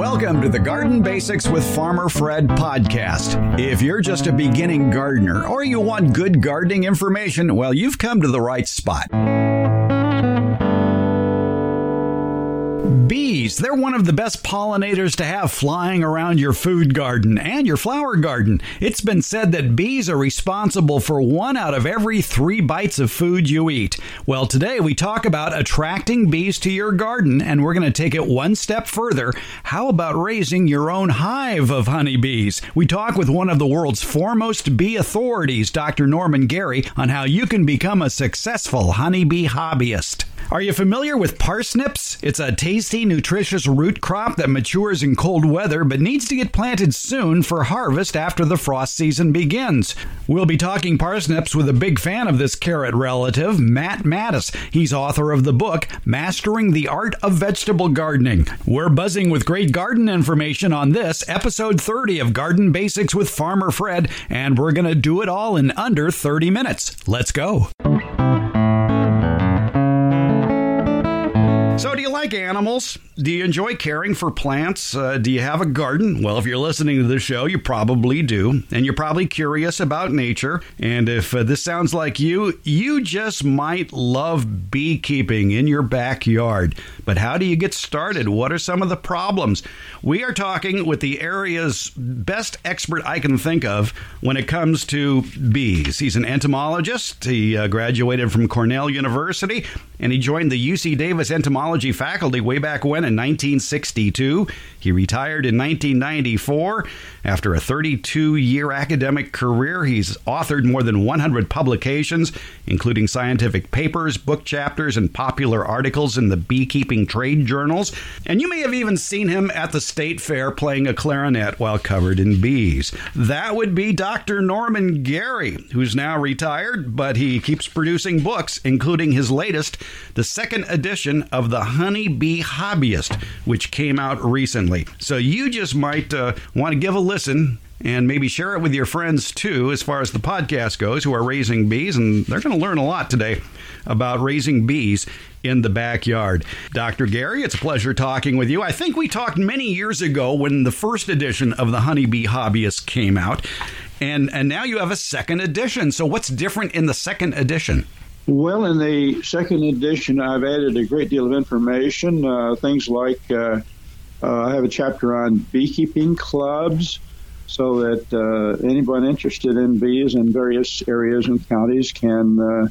Welcome to the Garden Basics with Farmer Fred podcast. If you're just a beginning gardener or you want good gardening information, well, you've come to the right spot. Bees, they're one of the best pollinators to have flying around your food garden and your flower garden. It's been said that bees are responsible for one out of every three bites of food you eat. Well, today we talk about attracting bees to your garden, and we're going to take it one step further. How about raising your own hive of honeybees? We talk with one of the world's foremost bee authorities, Dr. Norman Gary, on how you can become a successful honeybee hobbyist. Are you familiar with parsnips? It's a tasty, nutritious root crop that matures in cold weather but needs to get planted soon for harvest after the frost season begins. We'll be talking parsnips with a big fan of this carrot relative, Matt Mattis. He's author of the book Mastering the Art of Vegetable Gardening. We're buzzing with great garden information on this episode 30 of Garden Basics with Farmer Fred, and we're going to do it all in under 30 minutes. Let's go. Like animals? Do you enjoy caring for plants? Uh, do you have a garden? Well, if you're listening to this show, you probably do. And you're probably curious about nature. And if uh, this sounds like you, you just might love beekeeping in your backyard. But how do you get started? What are some of the problems? We are talking with the area's best expert I can think of when it comes to bees. He's an entomologist. He uh, graduated from Cornell University and he joined the UC Davis entomology faculty way back when in 1962. He retired in 1994. After a 32 year academic career, he's authored more than 100 publications, including scientific papers, book chapters, and popular articles in the beekeeping trade journals. And you may have even seen him at the state fair playing a clarinet while covered in bees. That would be Dr. Norman Gary, who's now retired, but he keeps producing books, including his latest, the second edition of The Honey Bee Hobbyist, which came out recently. So you just might uh, want to give a listen and maybe share it with your friends too, as far as the podcast goes, who are raising bees. And they're going to learn a lot today about raising bees in the backyard. Dr. Gary, it's a pleasure talking with you. I think we talked many years ago when the first edition of the Honeybee Hobbyist came out. And, and now you have a second edition. So, what's different in the second edition? Well, in the second edition, I've added a great deal of information. Uh, things like uh, uh, I have a chapter on beekeeping clubs so that uh, anyone interested in bees in various areas and counties can uh,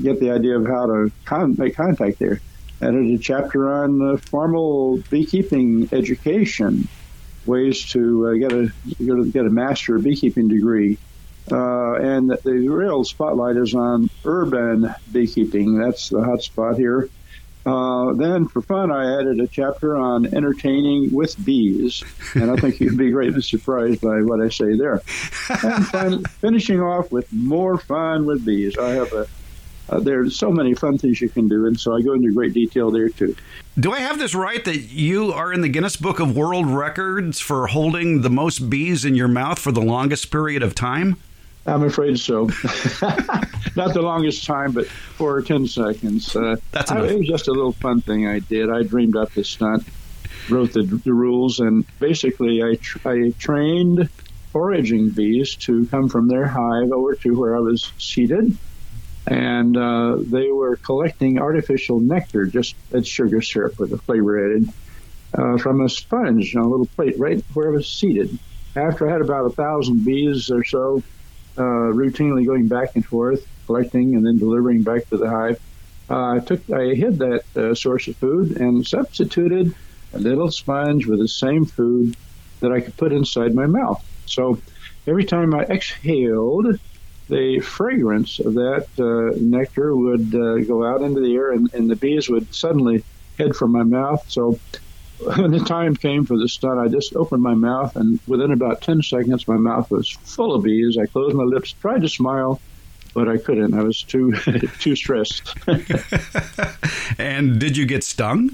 get the idea of how to con- make contact there. Added a chapter on uh, formal beekeeping education, ways to get a get a master beekeeping degree. And the real spotlight is on urban beekeeping. That's the hot spot here. Uh, then, for fun, I added a chapter on entertaining with bees, and I think you'd be greatly surprised by what I say there. And finally, finishing off with more fun with bees. I have a uh, there's so many fun things you can do, and so I go into great detail there too. Do I have this right that you are in the Guinness Book of World Records for holding the most bees in your mouth for the longest period of time? I'm afraid so. Not the longest time, but four or ten seconds. Uh, That's I, it was just a little fun thing I did. I dreamed up this stunt, wrote the, the rules, and basically I, tr- I trained foraging bees to come from their hive over to where I was seated. And uh, they were collecting artificial nectar, just as sugar syrup with a flavor added, uh, from a sponge on a little plate right where I was seated. After I had about a thousand bees or so, uh, routinely going back and forth, collecting and then delivering back to the hive. Uh, I took, I hid that uh, source of food and substituted a little sponge with the same food that I could put inside my mouth. So every time I exhaled, the fragrance of that uh, nectar would uh, go out into the air, and, and the bees would suddenly head for my mouth. So when the time came for the stunt, I just opened my mouth, and within about 10 seconds, my mouth was full of bees. I closed my lips, tried to smile, but I couldn't. I was too too stressed. and did you get stung?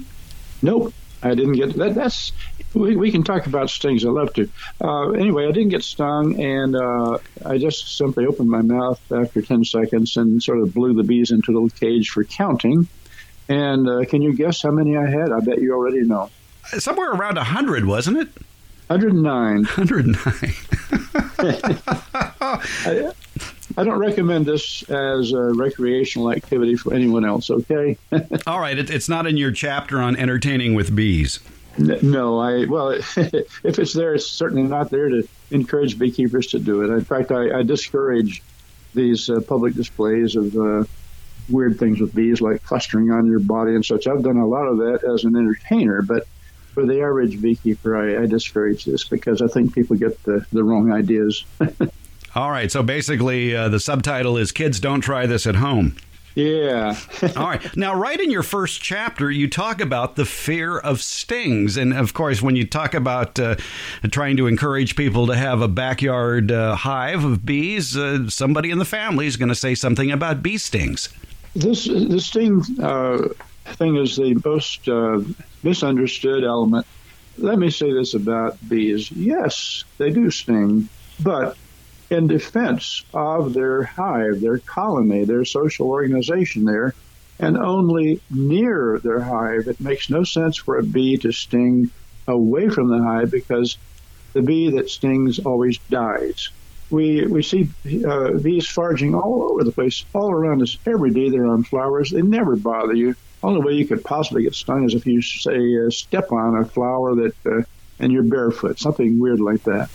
Nope, I didn't get that. That's we, we can talk about stings. I love to. Uh, anyway, I didn't get stung, and uh, I just simply opened my mouth after 10 seconds and sort of blew the bees into a little cage for counting. And uh, can you guess how many I had? I bet you already know. Somewhere around 100, wasn't it? 109. 109. I, I don't recommend this as a recreational activity for anyone else, okay? All right, it, it's not in your chapter on entertaining with bees. No, I well, if it's there, it's certainly not there to encourage beekeepers to do it. In fact, I, I discourage these uh, public displays of uh, weird things with bees, like clustering on your body and such. I've done a lot of that as an entertainer, but for the average beekeeper, I, I discourage this because I think people get the, the wrong ideas. All right, so basically, uh, the subtitle is "Kids Don't Try This at Home." Yeah. All right. Now, right in your first chapter, you talk about the fear of stings. And of course, when you talk about uh, trying to encourage people to have a backyard uh, hive of bees, uh, somebody in the family is going to say something about bee stings. This, the sting uh, thing is the most uh, misunderstood element. Let me say this about bees. Yes, they do sting, but in defense of their hive, their colony, their social organization there, and only near their hive. It makes no sense for a bee to sting away from the hive because the bee that stings always dies. We, we see uh, bees foraging all over the place, all around us every day. They're on flowers. They never bother you. Only way you could possibly get stung is if you say uh, step on a flower that uh, and you're barefoot, something weird like that.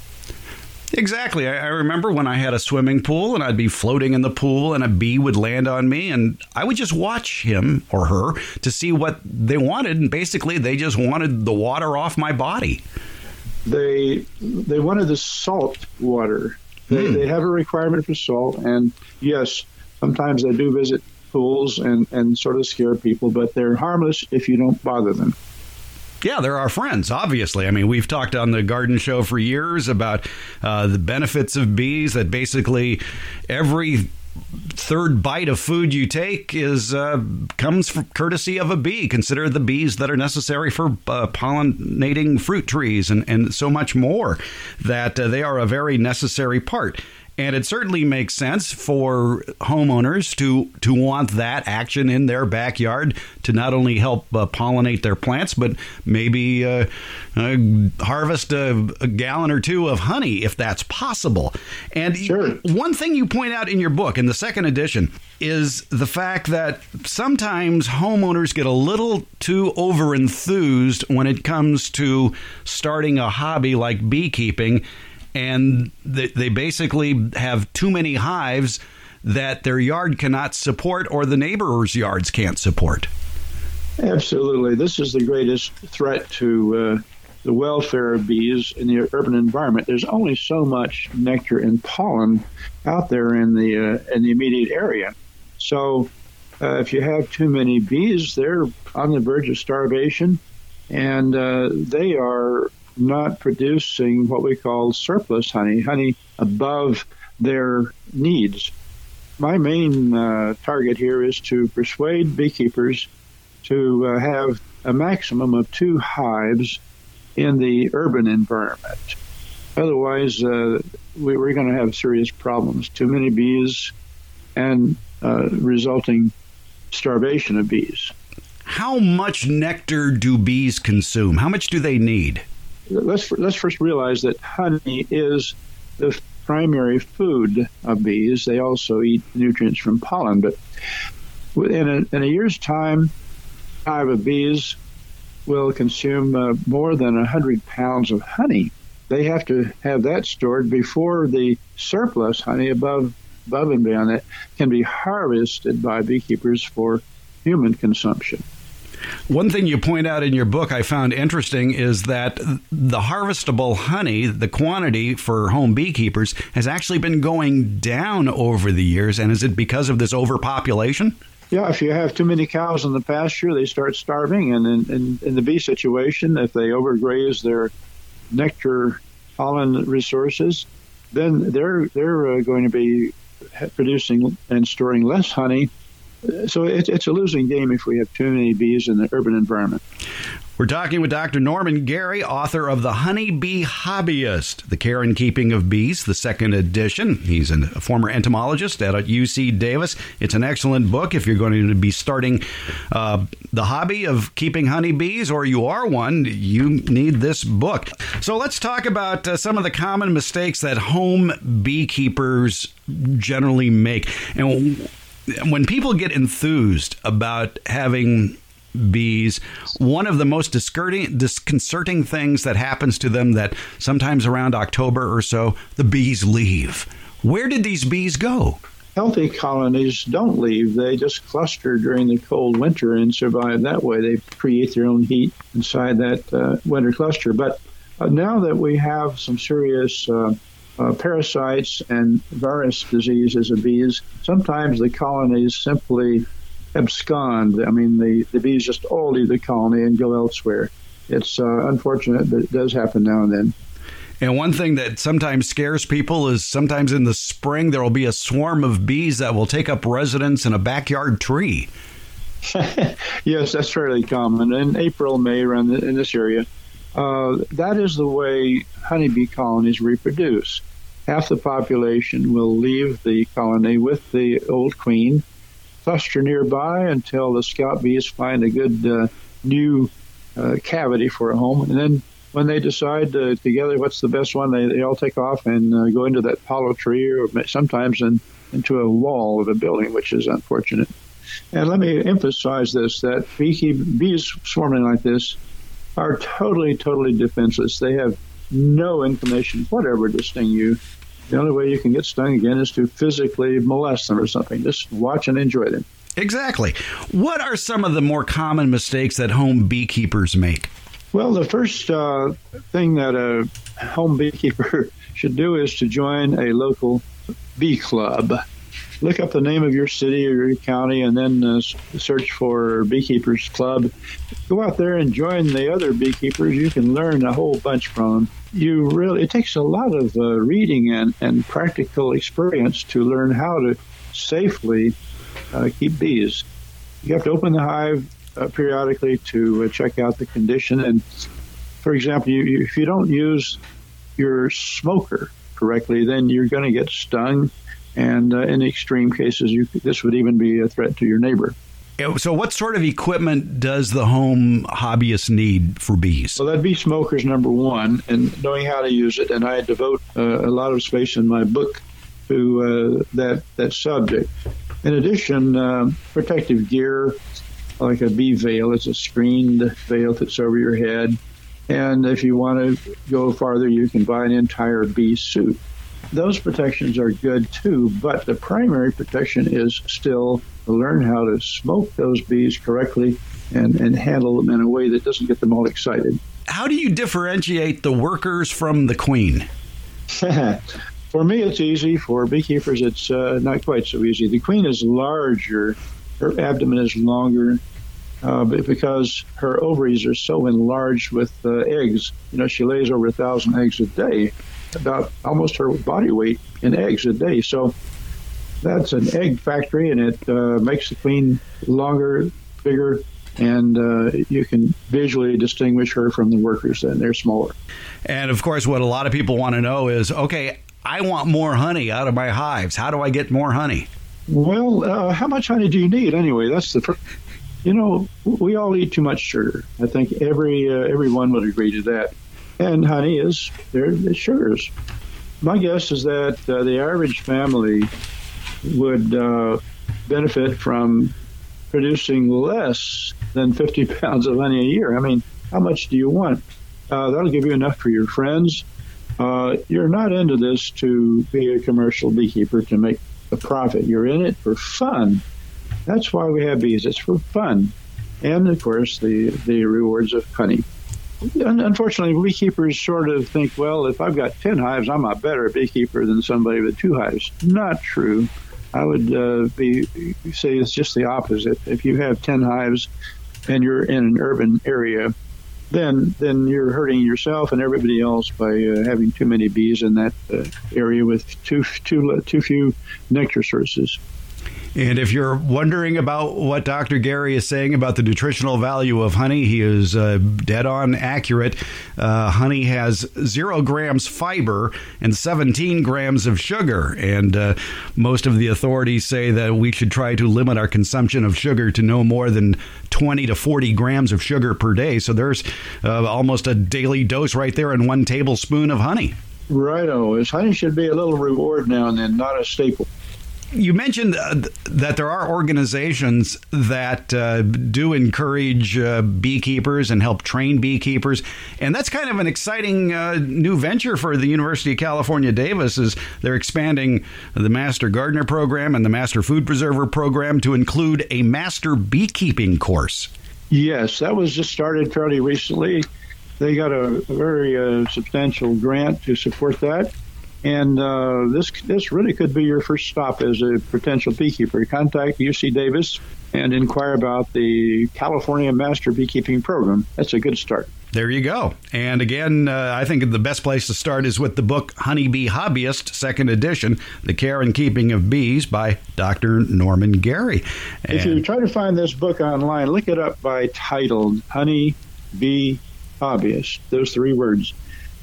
Exactly. I, I, remember when I had a swimming pool and I'd be floating in the pool and a bee would land on me and I would just watch him or her to see what they wanted and basically they just wanted the water off my body. They they wanted the salt water. They, hmm. they have a requirement for salt and yes, sometimes they do visit pools and, and sort of scare people, but they're harmless if you don't bother them. Yeah, they're our friends, obviously. I mean, we've talked on the garden show for years about uh, the benefits of bees, that basically every third bite of food you take is uh, comes from courtesy of a bee. Consider the bees that are necessary for uh, pollinating fruit trees and, and so much more. That uh, they are a very necessary part. And it certainly makes sense for homeowners to to want that action in their backyard to not only help uh, pollinate their plants, but maybe uh, uh, harvest a, a, gallon or two of honey if that's possible. And sure. one thing you point out in your book, in the second edition, is the fact that sometimes homeowners get a little too over enthused when it comes to starting a hobby like beekeeping and they, they basically have too many hives that their yard cannot support or the neighbors' yards can't support. Absolutely. This is the greatest threat to uh, the welfare of bees in the urban environment. There's only so much nectar and pollen out there in the uh, in the immediate area. So uh, if you have too many bees, they're on the verge of starvation, and uh, they are not producing what we call surplus honey, honey above their needs. My main uh, target here is to persuade beekeepers to uh, have a maximum of two hives in the urban environment. Otherwise, uh, we, are going to have serious problems. Too many bees and uh, resulting starvation of bees. How much nectar do bees consume? How much do they need? Let's let's first realize that honey is the primary food of bees. They also eat nutrients from pollen, but in a, in a year's time, hive of bees will consume uh, more than 100 pounds of honey. They have to have that stored before the surplus honey above above and beyond that can be harvested by beekeepers for human consumption. One thing you point out in your book I found interesting is that the harvestable honey, the quantity for home beekeepers, has actually been going down over the years. And is it because of this overpopulation? Yeah, if you have too many cows in the pasture, they start starving. And in, in, in the bee situation, if they overgraze their nectar pollen resources, then they're they're uh, going to be producing and storing less honey so it, it's a losing game if we have too many bees in the urban environment. We're talking with Dr. Norman Gary, author of The Honey Bee Hobbyist, The Care and Keeping of Bees, the second edition. He's a former entomologist at UC Davis. It's an excellent book if you're going to be starting uh, the hobby of keeping honeybees, or you are one, you need this book. So let's talk about uh, some of the common mistakes that home beekeepers generally make. And when people get enthused about having bees, one of the most disconcerting things that happens to them that sometimes around October or so, the bees leave. Where did these bees go? Healthy colonies don't leave. They just cluster during the cold winter and survive that way. They create their own heat inside that uh, winter cluster. But uh, now that we have some serious uh, uh, parasites and various diseases of bees, sometimes the colonies simply abscond. I mean, the, the bees just all leave the colony and go elsewhere. It's uh, unfortunate, but it does happen now and then. And one thing that sometimes scares people is sometimes in the spring there will be a swarm of bees that will take up residence in a backyard tree. yes, that's fairly common in April, May, around the, in this area. Uh, that is the way honeybee colonies reproduce. Half the population will leave the colony with the old queen, cluster nearby until the scout bees find a good uh, new uh, cavity for a home, and then when they decide uh, together what's the best one, they, they all take off and uh, go into that hollow tree or sometimes in, into a wall of a building, which is unfortunate. And let me emphasize this that bees swarming like this are totally, totally defenseless. They have no inclination whatever to sting you. The only way you can get stung again is to physically molest them or something. Just watch and enjoy them. Exactly. What are some of the more common mistakes that home beekeepers make? Well, the first uh, thing that a home beekeeper should do is to join a local bee club look up the name of your city or your county and then uh, search for Beekeepers Club. Go out there and join the other beekeepers. You can learn a whole bunch from them. You really, it takes a lot of uh, reading and, and practical experience to learn how to safely uh, keep bees. You have to open the hive uh, periodically to uh, check out the condition. And for example, you, if you don't use your smoker correctly, then you're going to get stung and uh, in extreme cases, you, this would even be a threat to your neighbor. So, what sort of equipment does the home hobbyist need for bees? Well, that'd be smokers number one, and knowing how to use it. And I devote uh, a lot of space in my book to uh, that that subject. In addition, uh, protective gear like a bee veil. It's a screened veil that's over your head. And if you want to go farther, you can buy an entire bee suit those protections are good too, but the primary protection is still to learn how to smoke those bees correctly and, and handle them in a way that doesn't get them all excited. How do you differentiate the workers from the queen? For me, it's easy. For beekeepers, it's uh, not quite so easy. The queen is larger, her abdomen is longer, uh, because her ovaries are so enlarged with uh, eggs. You know, she lays over a thousand eggs a day about almost her body weight in eggs a day. So that's an egg factory, and it uh, makes the queen longer, bigger, and uh, you can visually distinguish her from the workers, and they're smaller. And of course, what a lot of people want to know is okay, I want more honey out of my hives. How do I get more honey? Well, uh, how much honey do you need anyway? That's the first. You know, we all eat too much sugar. I think every uh, everyone would agree to that and honey is there sugars. My guess is that uh, the average family would uh, benefit from producing less than 50 pounds of honey a year. I mean, how much do you want? Uh, that'll give you enough for your friends. Uh, you're not into this to be a commercial beekeeper to make a profit. You're in it for fun. That's why we have bees. It's for fun, and of course the the rewards of honey unfortunately, beekeepers sort of think, well, if I've got 10 hives, I'm a better beekeeper than somebody with two hives. Not true. I would uh, be say it's just the opposite. If you have 10 hives and you're in an urban area, then then you're hurting yourself and everybody else by uh, having too many bees in that uh, area with too too too few nectar sources. And if you're wondering about what Dr. Gary is saying about the nutritional value of honey, he is uh, dead on accurate. Uh, honey has zero grams fiber and 17 grams of sugar. And uh, most of the authorities say that we should try to limit our consumption of sugar to no more than 20 to 40 grams of sugar per day. So there's uh, almost a daily dose right there in one tablespoon of honey. Righto. Honey should be a little reward now and then, not a staple you mentioned uh, that there are organizations that uh, do encourage uh, beekeepers and help train beekeepers, and that's kind of an exciting uh, new venture for the University of California, Davis. Is they're expanding the Master Gardener program and the Master Food Preserver program to include a Master Beekeeping course. Yes, that was just started fairly recently. They got a, very uh, substantial grant to support that and uh, this this really could be your first stop as a potential beekeeper. Contact UC Davis and inquire about the California Master Beekeeping Program. That's a good start. There you go. And again, uh, I think the best place to start is with the book Honeybee Hobbyist, second edition, The Care and Keeping of Bees by Dr. Norman Gary. And if you try to find this book online, look it up by title Honey Bee Hobbyist, those three words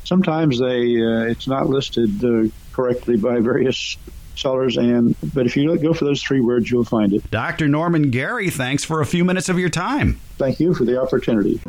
sometimes they uh, it's not listed uh, correctly by various sellers and but if you go for those three words you'll find it dr norman gary thanks for a few minutes of your time thank you for the opportunity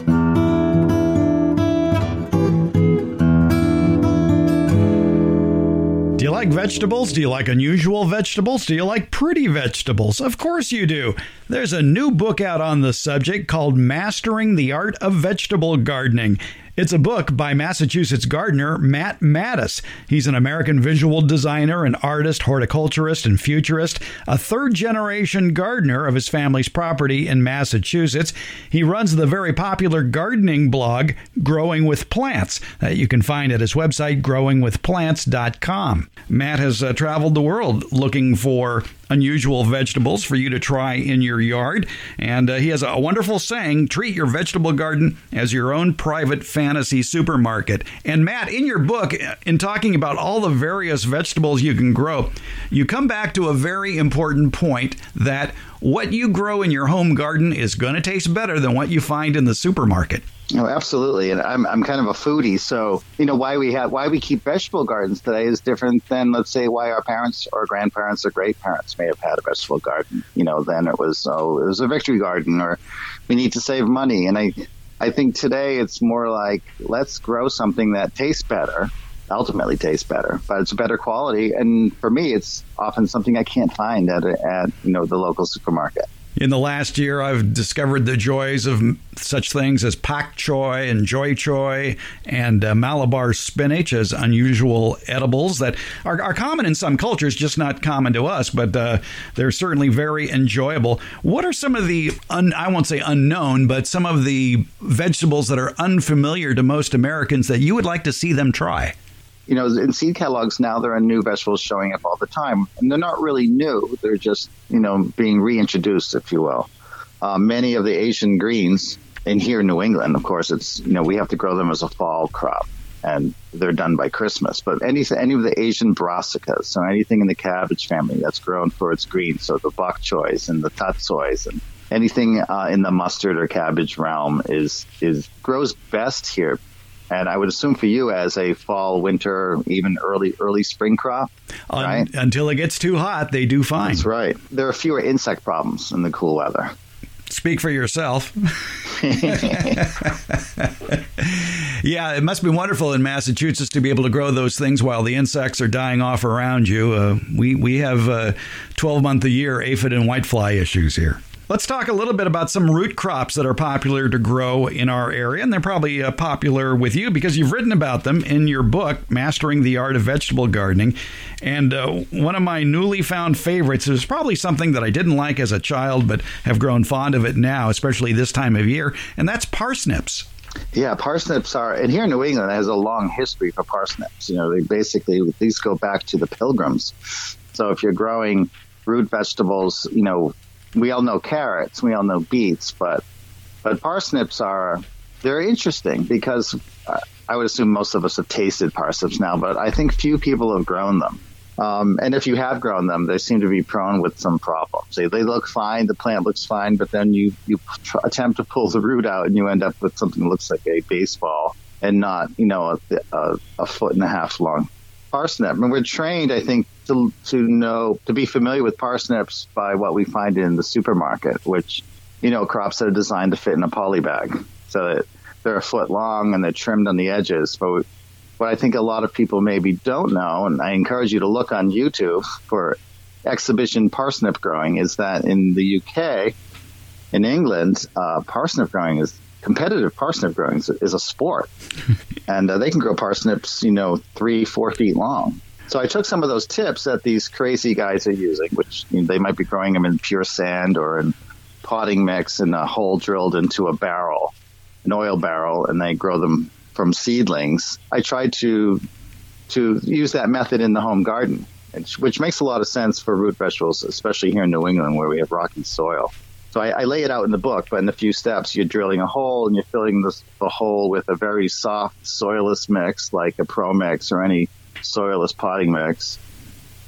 Do you like vegetables? Do you like unusual vegetables? Do you like pretty vegetables? Of course you do. There's a new book out on the subject called Mastering the Art of Vegetable Gardening. It's a book by Massachusetts gardener Matt Mattis. He's an American visual designer, an artist, horticulturist, and futurist, a third generation gardener of his family's property in Massachusetts. He runs the very popular gardening blog, Growing with Plants, that you can find at his website, growingwithplants.com. Matt has uh, traveled the world looking for unusual vegetables for you to try in your yard. And uh, he has a wonderful saying treat your vegetable garden as your own private fantasy supermarket. And Matt, in your book, in talking about all the various vegetables you can grow, you come back to a very important point that what you grow in your home garden is going to taste better than what you find in the supermarket. Oh, absolutely. And I'm, I'm kind of a foodie. So, you know, why we have, why we keep vegetable gardens today is different than, let's say, why our parents or grandparents or great parents may have had a vegetable garden. You know, then it was, oh, it was a victory garden or we need to save money. And I, I think today it's more like, let's grow something that tastes better, ultimately tastes better, but it's a better quality. And for me, it's often something I can't find at, at you know, the local supermarket. In the last year, I've discovered the joys of such things as pak choi and joy choy and uh, Malabar spinach as unusual edibles that are, are, common in some cultures, just not common to us, but uh, they're certainly very enjoyable. What are some of the, un, I won't say unknown, but some of the vegetables that are unfamiliar to most Americans that you would like to see them try? You know, in seed catalogs now there are new vegetables showing up all the time, and they're not really new. They're just you know being reintroduced, if you will. Uh, many of the Asian greens, and here in New England, of course, it's you know we have to grow them as a fall crop, and they're done by Christmas. But any any of the Asian brassicas, so anything in the cabbage family that's grown for its greens, so the bok choys and the tatsois and anything uh, in the mustard or cabbage realm is is grows best here and I would assume for you as a fall, winter, even early early spring crop, Un- right? Until it gets too hot, they do fine. That's right. There are fewer insect problems in the cool weather. Speak for yourself. yeah, it must be wonderful in Massachusetts to be able to grow those things while the insects are dying off around you. Uh, we we have uh, twelve month a year aphid and whitefly issues here. Let's talk a little bit about some root crops that are popular to grow in our area. And they're probably uh, popular with you because you've written about them in your book, Mastering the Art of Vegetable Gardening. And uh, one of my newly found favorites is probably something that I didn't like as a child, but have grown fond of it now, especially this time of year, and that's parsnips. Yeah, parsnips are, and here in New England, has a long history for parsnips. You know, they basically, these go back to the pilgrims. So if you're growing root vegetables, you know, we all know carrots, we all know beets, but but parsnips are they're interesting because uh, I would assume most of us have tasted parsnips now, but I think few people have grown them. Um, and if you have grown them, they seem to be prone with some problems. They, they look fine, the plant looks fine, but then you, you tr- attempt to pull the root out and you end up with something that looks like a baseball and not, you know, a, a, a foot and a half long parsnip. And we're trained, I think, to, to know, to be familiar with parsnips by what we find in the supermarket, which, you know, crops that are designed to fit in a poly bag. So that they're a foot long and they're trimmed on the edges. But what I think a lot of people maybe don't know, and I encourage you to look on YouTube for exhibition parsnip growing, is that in the UK, in England, uh, parsnip growing is competitive parsnip growing is, is a sport, and uh, they can grow parsnips, you know, three, four feet long. So I took some of those tips that these crazy guys are using, which you know, they might be growing them in pure sand or in potting mix in a hole drilled into a barrel, an oil barrel, and they grow them from seedlings, I tried to to use that method in the home garden, which makes a lot of sense for root vegetables, especially here in New England where we have rocky soil. So I, I lay it out in the book, but in a few steps, you're drilling a hole and you're filling the, the hole with a very soft soilless mix, like a Pro Mix or any soilless potting mix,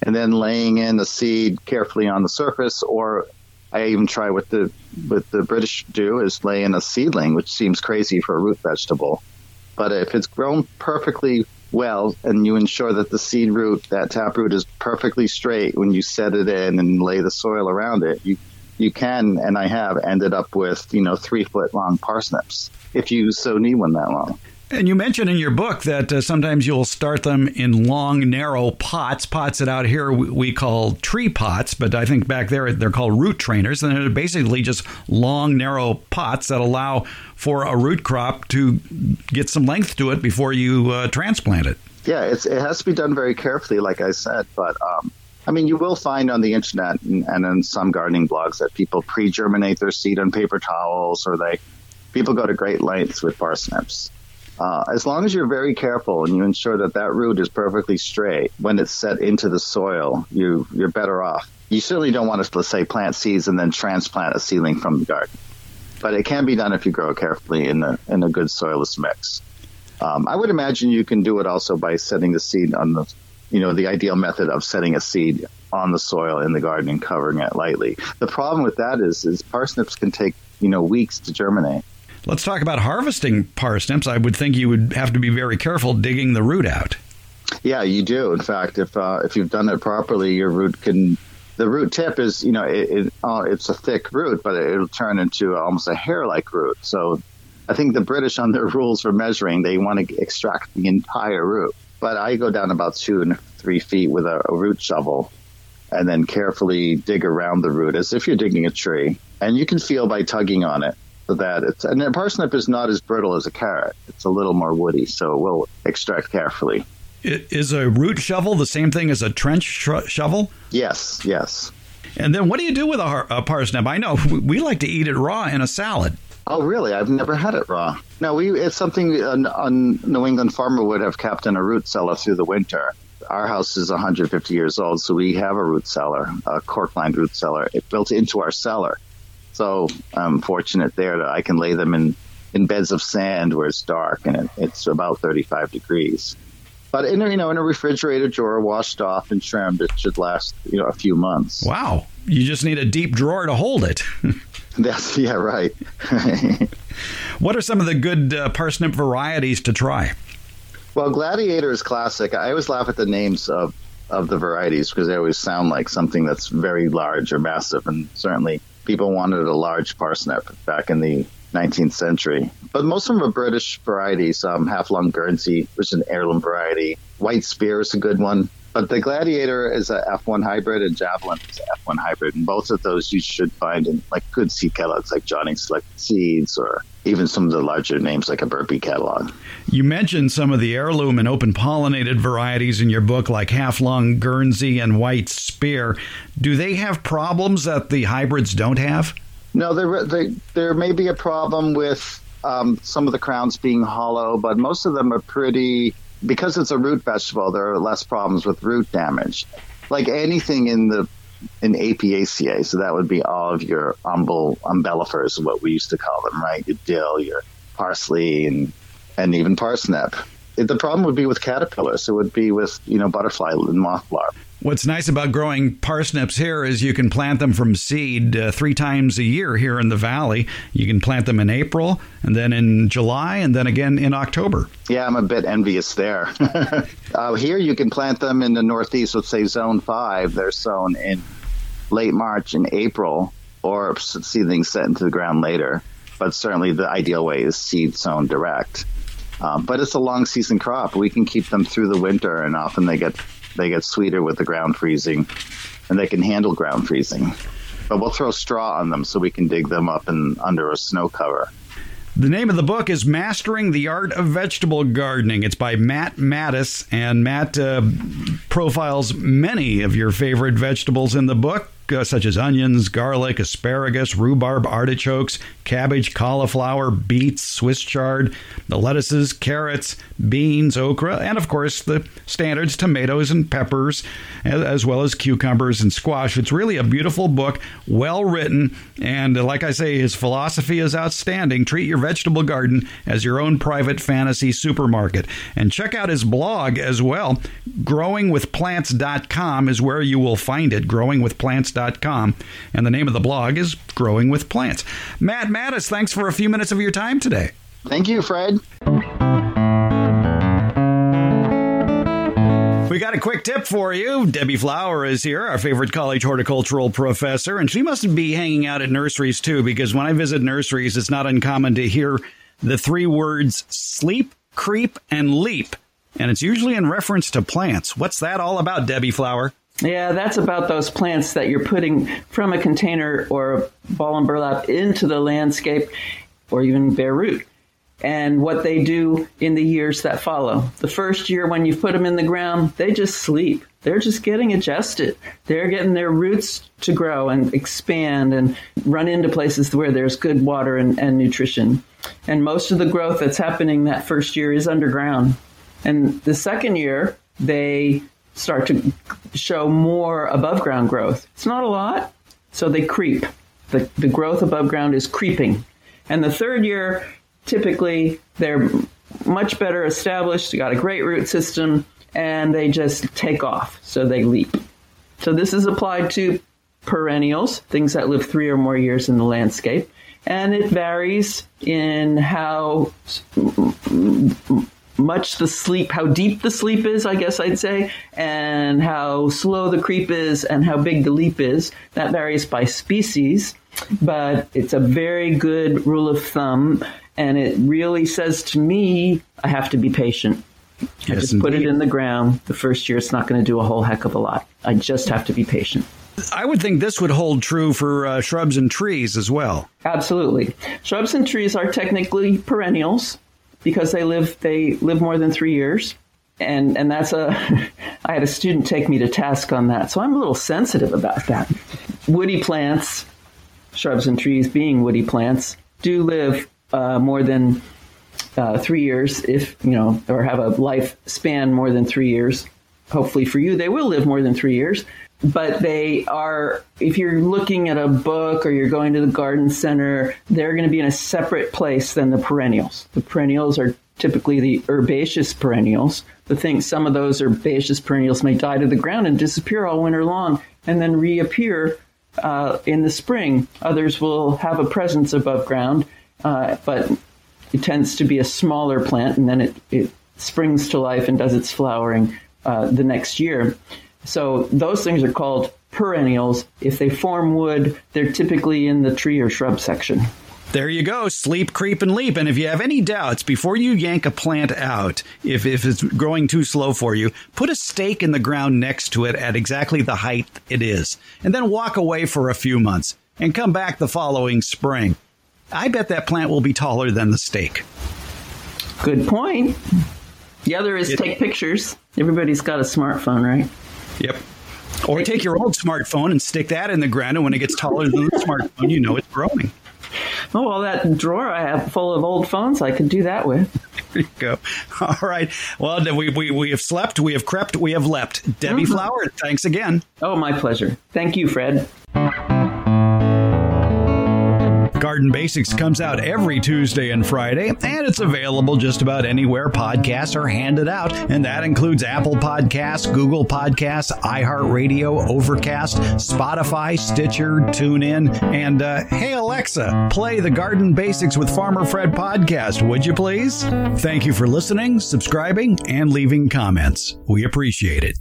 and then laying in the seed carefully on the surface. Or I even try what the what the British do is lay in a seedling, which seems crazy for a root vegetable but if it's grown perfectly well and you ensure that the seed root, that taproot is perfectly straight when you set it in and lay the soil around it, you you can and I have ended up with, you know, three foot long parsnips if you so need one that long. And you mentioned in your book that uh, sometimes you'll start them in long, narrow pots, pots that out here we call tree pots, but I think back there they're called root trainers. And they're basically just long, narrow pots that allow for a root crop to get some length to it before you uh, transplant it. Yeah, it has to be done very carefully, like I said. But um, I mean, you will find on the internet and, and in some gardening blogs that people pre germinate their seed on paper towels or they people go to great lengths with parsnips. Uh, as long as you're very careful and you ensure that that root is perfectly straight when it's set into the soil, you you're better off. You certainly don't want to, let's say, plant seeds and then transplant a seedling from the garden, but it can be done if you grow carefully in a in a good soilless mix. Um, I would imagine you can do it also by setting the seed on the, you know, the ideal method of setting a seed on the soil in the garden and covering it lightly. The problem with that is, is parsnips can take you know weeks to germinate. Let's talk about harvesting parsnips. I would think you would have to be very careful digging the root out. Yeah, you do. In fact, if uh, if you've done it properly, your root can. The root tip is, you know, it, it uh, it's a thick root, but it'll turn into almost a hair-like root. So, I think the British, on their rules for measuring, they want to extract the entire root. But I go down about two and three feet with a, a root shovel, and then carefully dig around the root as if you're digging a tree. And you can feel by tugging on it that. It's and a parsnip is not as brittle as a carrot. It's a little more woody, so we'll extract carefully. Is a root shovel the same thing as a trench sh- shovel? Yes, yes. And then what do you do with a, har- a parsnip? I know we like to eat it raw in a salad. Oh, really? I've never had it raw. No, we it's something a, a New England farmer would have kept in a root cellar through the winter. Our house is 150 years old, so we have a root cellar, a cork-lined root cellar, it built into our cellar. So I'm fortunate there that I can lay them in, in beds of sand where it's dark and it, it's about 35 degrees. But in a, you know in a refrigerator drawer, washed off and trimmed, it should last you know a few months. Wow! You just need a deep drawer to hold it. That's yeah, right. what are some of the good uh, parsnip varieties to try? Well, Gladiator is classic. I always laugh at the names of of the varieties because they always sound like something that's very large or massive, and certainly people wanted a large parsnip back in the 19th century. But most of them are British varieties. Um, Half-Long Guernsey, which is an heirloom variety. White Spear is a good one. But the Gladiator is a F1 hybrid and Javelin is an F1 hybrid. And both of those you should find in like good seed catalogs like Johnny Select Seeds or even some of the larger names like a Burpee catalog. You mentioned some of the heirloom and open pollinated varieties in your book, like Half-Long Guernsey and White Spear. Do they have problems that the hybrids don't have? No, there, there, there may be a problem with um, some of the crowns being hollow, but most of them are pretty because it's a root vegetable, there are less problems with root damage. Like anything in the in Apiaceae, so that would be all of your umbel, umbellifers, what we used to call them, right? Your dill, your parsley, and and even parsnip. The problem would be with caterpillars. It would be with you know butterfly and moth larvae. What's nice about growing parsnips here is you can plant them from seed uh, three times a year here in the valley. You can plant them in April, and then in July, and then again in October. Yeah, I'm a bit envious there. uh, here you can plant them in the northeast, let's say zone five. They're sown in late March and April, or seedlings set into the ground later. But certainly the ideal way is seed sown direct. Um, but it's a long season crop. We can keep them through the winter, and often they get they get sweeter with the ground freezing, and they can handle ground freezing. But we'll throw straw on them so we can dig them up and under a snow cover. The name of the book is Mastering the Art of Vegetable Gardening. It's by Matt Mattis, and Matt uh, profiles many of your favorite vegetables in the book uh, such as onions, garlic, asparagus, rhubarb, artichokes, cabbage, cauliflower, beets, Swiss chard, the lettuces, carrots, beans, okra, and of course the standards tomatoes and peppers, as well as cucumbers and squash. It's really a beautiful book, well written, and uh, like I say, his philosophy is outstanding. Treat your vegetable garden as your own private fantasy supermarket. And check out his blog as well. Growingwithplants.com is where you will find it. Growingwithplants.com and the name of the blog is Growing with Plants. Matt Mattis, thanks for a few minutes of your time today. Thank you, Fred. We got a quick tip for you. Debbie Flower is here, our favorite college horticultural professor, and she must be hanging out at nurseries too, because when I visit nurseries, it's not uncommon to hear the three words sleep, creep, and leap. And it's usually in reference to plants. What's that all about, Debbie Flower? Yeah, that's about those plants that you're putting from a container or ball and burlap into the landscape or even bare root. And what they do in the years that follow. The first year, when you put them in the ground, they just sleep. They're just getting adjusted. They're getting their roots to grow and expand and run into places where there's good water and, and nutrition. And most of the growth that's happening that first year is underground. And the second year, they start to show more above ground growth. It's not a lot, so they creep. The, the growth above ground is creeping. And the third year, typically, they're much better established, they got a great root system, and they just take off, so they leap. So this is applied to perennials, things that live three or more years in the landscape. And it varies in how much the sleep, how deep the sleep is, I guess I'd say, and how slow the creep is and how big the leap is. That varies by species, but it's a very good rule of thumb. And it really says to me, I have to be patient. I yes, just put it in the ground. The first year, it's not going to do a whole heck of a lot. I just have to be patient. I would think this would hold true for uh, shrubs and trees as well. Absolutely. Shrubs and trees are technically perennials because they live they live more than three years, and and that's a. I had a student take me to task on that, so I'm a little sensitive about that. Woody plants, shrubs and trees being woody plants, do live uh, more than uh, three years, if you know, or have a life span more than three years. Hopefully for you, they will live more than three years but they are if you're looking at a book or you're going to the garden center they're going to be in a separate place than the perennials. The perennials are typically the herbaceous perennials. The thing some of those herbaceous perennials may die to the ground and disappear all winter long and then reappear uh, in the spring. Others will have a presence above ground uh, but it tends to be a smaller plant and then it, it springs to life and does its flowering uh, the next year so those things are called perennials. If they form wood, they're typically in the tree or shrub section. There you go. Sleep, creep, and leap. And if you have any doubts, before you yank a plant out, if, if it's growing too slow for you, put a stake in the ground next to it at exactly the height it is. And then walk away for a few months and come back the following spring. I bet that plant will be taller than the stake. Good point. The other is it, take pictures. Everybody's got a smartphone, right? Yep. Or take your old smartphone and stick that in the ground, and when it gets taller than the smartphone, you know it's growing. Oh, well, that drawer I have full of old phones, I could do that with. There you go. All right. Well, we, we, we have slept, we have crept, we have leapt. Debbie mm-hmm. Flower, thanks again. Oh, my pleasure. Thank you, Fred. Garden Basics comes out every Tuesday and Friday, and it's available just about anywhere podcasts are handed out, and that includes Apple Podcasts, Google Podcasts, iHeartRadio, Overcast, Spotify, Stitcher, TuneIn, and uh, hey Alexa, play the Garden Basics with Farmer Fred podcast, would you please? Thank you for listening, subscribing, and leaving comments. We appreciate it.